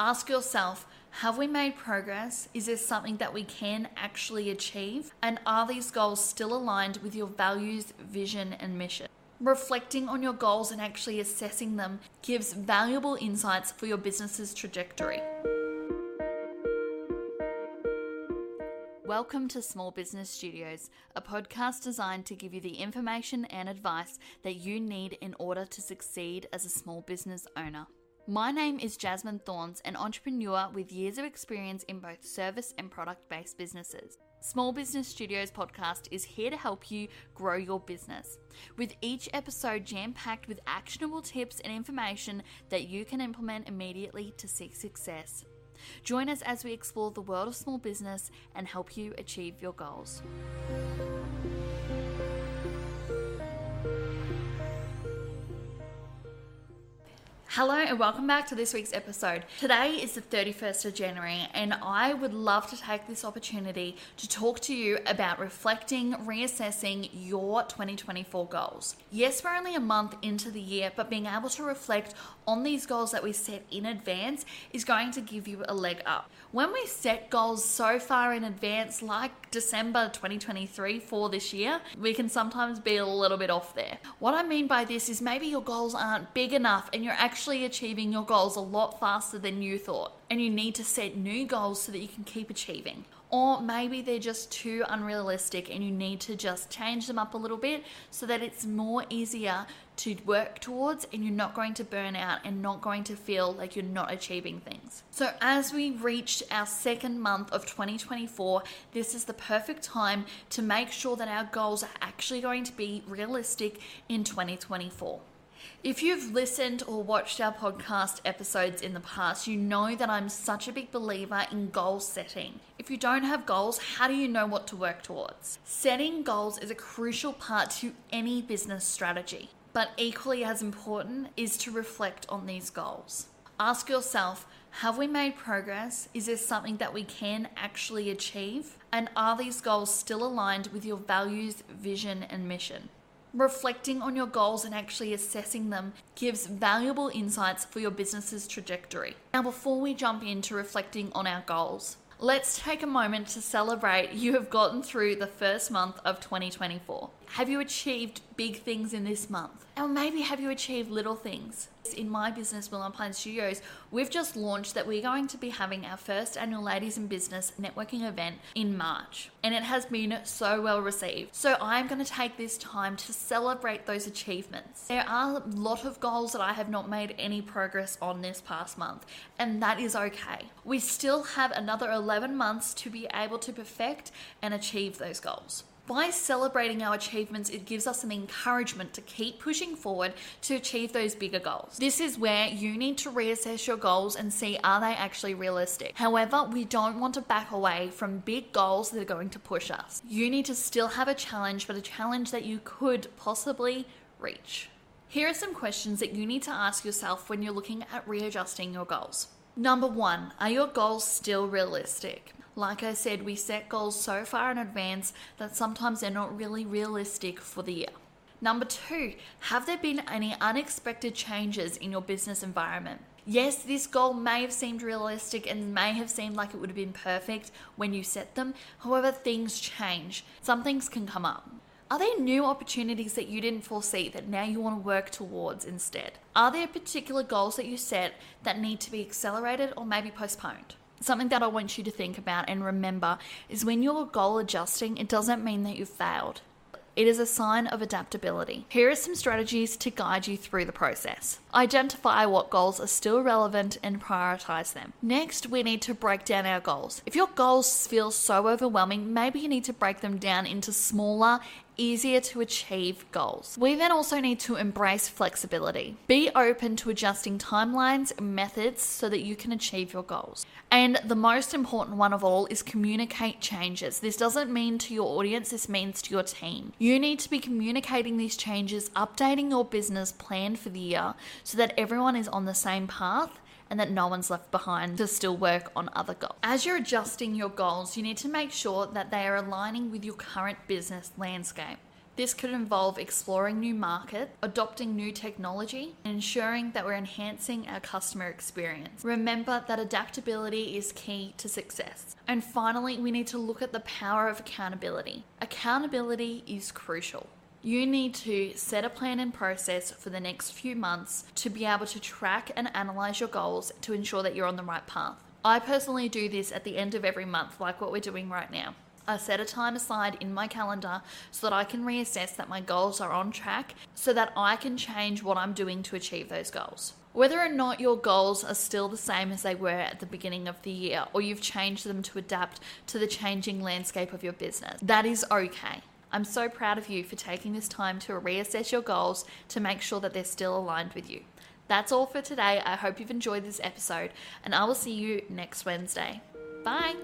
Ask yourself, have we made progress? Is there something that we can actually achieve? And are these goals still aligned with your values, vision, and mission? Reflecting on your goals and actually assessing them gives valuable insights for your business's trajectory. Welcome to Small Business Studios, a podcast designed to give you the information and advice that you need in order to succeed as a small business owner. My name is Jasmine Thorns, an entrepreneur with years of experience in both service and product based businesses. Small Business Studios podcast is here to help you grow your business. With each episode jam packed with actionable tips and information that you can implement immediately to seek success. Join us as we explore the world of small business and help you achieve your goals. Hello and welcome back to this week's episode. Today is the 31st of January, and I would love to take this opportunity to talk to you about reflecting, reassessing your 2024 goals. Yes, we're only a month into the year, but being able to reflect on these goals that we set in advance is going to give you a leg up. When we set goals so far in advance, like December 2023 for this year, we can sometimes be a little bit off there. What I mean by this is maybe your goals aren't big enough and you're actually achieving your goals a lot faster than you thought, and you need to set new goals so that you can keep achieving or maybe they're just too unrealistic and you need to just change them up a little bit so that it's more easier to work towards and you're not going to burn out and not going to feel like you're not achieving things. So, as we reached our second month of 2024, this is the perfect time to make sure that our goals are actually going to be realistic in 2024. If you've listened or watched our podcast episodes in the past, you know that I'm such a big believer in goal setting. If you don't have goals, how do you know what to work towards? Setting goals is a crucial part to any business strategy, but equally as important is to reflect on these goals. Ask yourself, have we made progress? Is there something that we can actually achieve? And are these goals still aligned with your values, vision, and mission? Reflecting on your goals and actually assessing them gives valuable insights for your business's trajectory. Now, before we jump into reflecting on our goals, let's take a moment to celebrate you have gotten through the first month of 2024. Have you achieved big things in this month? Or maybe have you achieved little things? In my business, Willow Pine Studios, we've just launched that we're going to be having our first annual Ladies in Business networking event in March. And it has been so well received. So I'm going to take this time to celebrate those achievements. There are a lot of goals that I have not made any progress on this past month, and that is okay. We still have another 11 months to be able to perfect and achieve those goals. By celebrating our achievements, it gives us some encouragement to keep pushing forward to achieve those bigger goals. This is where you need to reassess your goals and see are they actually realistic. However, we don't want to back away from big goals that are going to push us. You need to still have a challenge, but a challenge that you could possibly reach. Here are some questions that you need to ask yourself when you're looking at readjusting your goals. Number one, are your goals still realistic? Like I said, we set goals so far in advance that sometimes they're not really realistic for the year. Number two, have there been any unexpected changes in your business environment? Yes, this goal may have seemed realistic and may have seemed like it would have been perfect when you set them. However, things change. Some things can come up. Are there new opportunities that you didn't foresee that now you want to work towards instead? Are there particular goals that you set that need to be accelerated or maybe postponed? Something that I want you to think about and remember is when you're goal adjusting, it doesn't mean that you've failed. It is a sign of adaptability. Here are some strategies to guide you through the process. Identify what goals are still relevant and prioritize them. Next, we need to break down our goals. If your goals feel so overwhelming, maybe you need to break them down into smaller easier to achieve goals. We then also need to embrace flexibility. Be open to adjusting timelines and methods so that you can achieve your goals. And the most important one of all is communicate changes. This doesn't mean to your audience, this means to your team. You need to be communicating these changes, updating your business plan for the year so that everyone is on the same path and that no one's left behind to still work on other goals. As you're adjusting your goals, you need to make sure that they are aligning with your current business landscape. This could involve exploring new markets, adopting new technology, and ensuring that we're enhancing our customer experience. Remember that adaptability is key to success. And finally, we need to look at the power of accountability. Accountability is crucial. You need to set a plan and process for the next few months to be able to track and analyze your goals to ensure that you're on the right path. I personally do this at the end of every month, like what we're doing right now. I set a time aside in my calendar so that I can reassess that my goals are on track so that I can change what I'm doing to achieve those goals. Whether or not your goals are still the same as they were at the beginning of the year, or you've changed them to adapt to the changing landscape of your business, that is okay. I'm so proud of you for taking this time to reassess your goals to make sure that they're still aligned with you. That's all for today. I hope you've enjoyed this episode, and I will see you next Wednesday. Bye.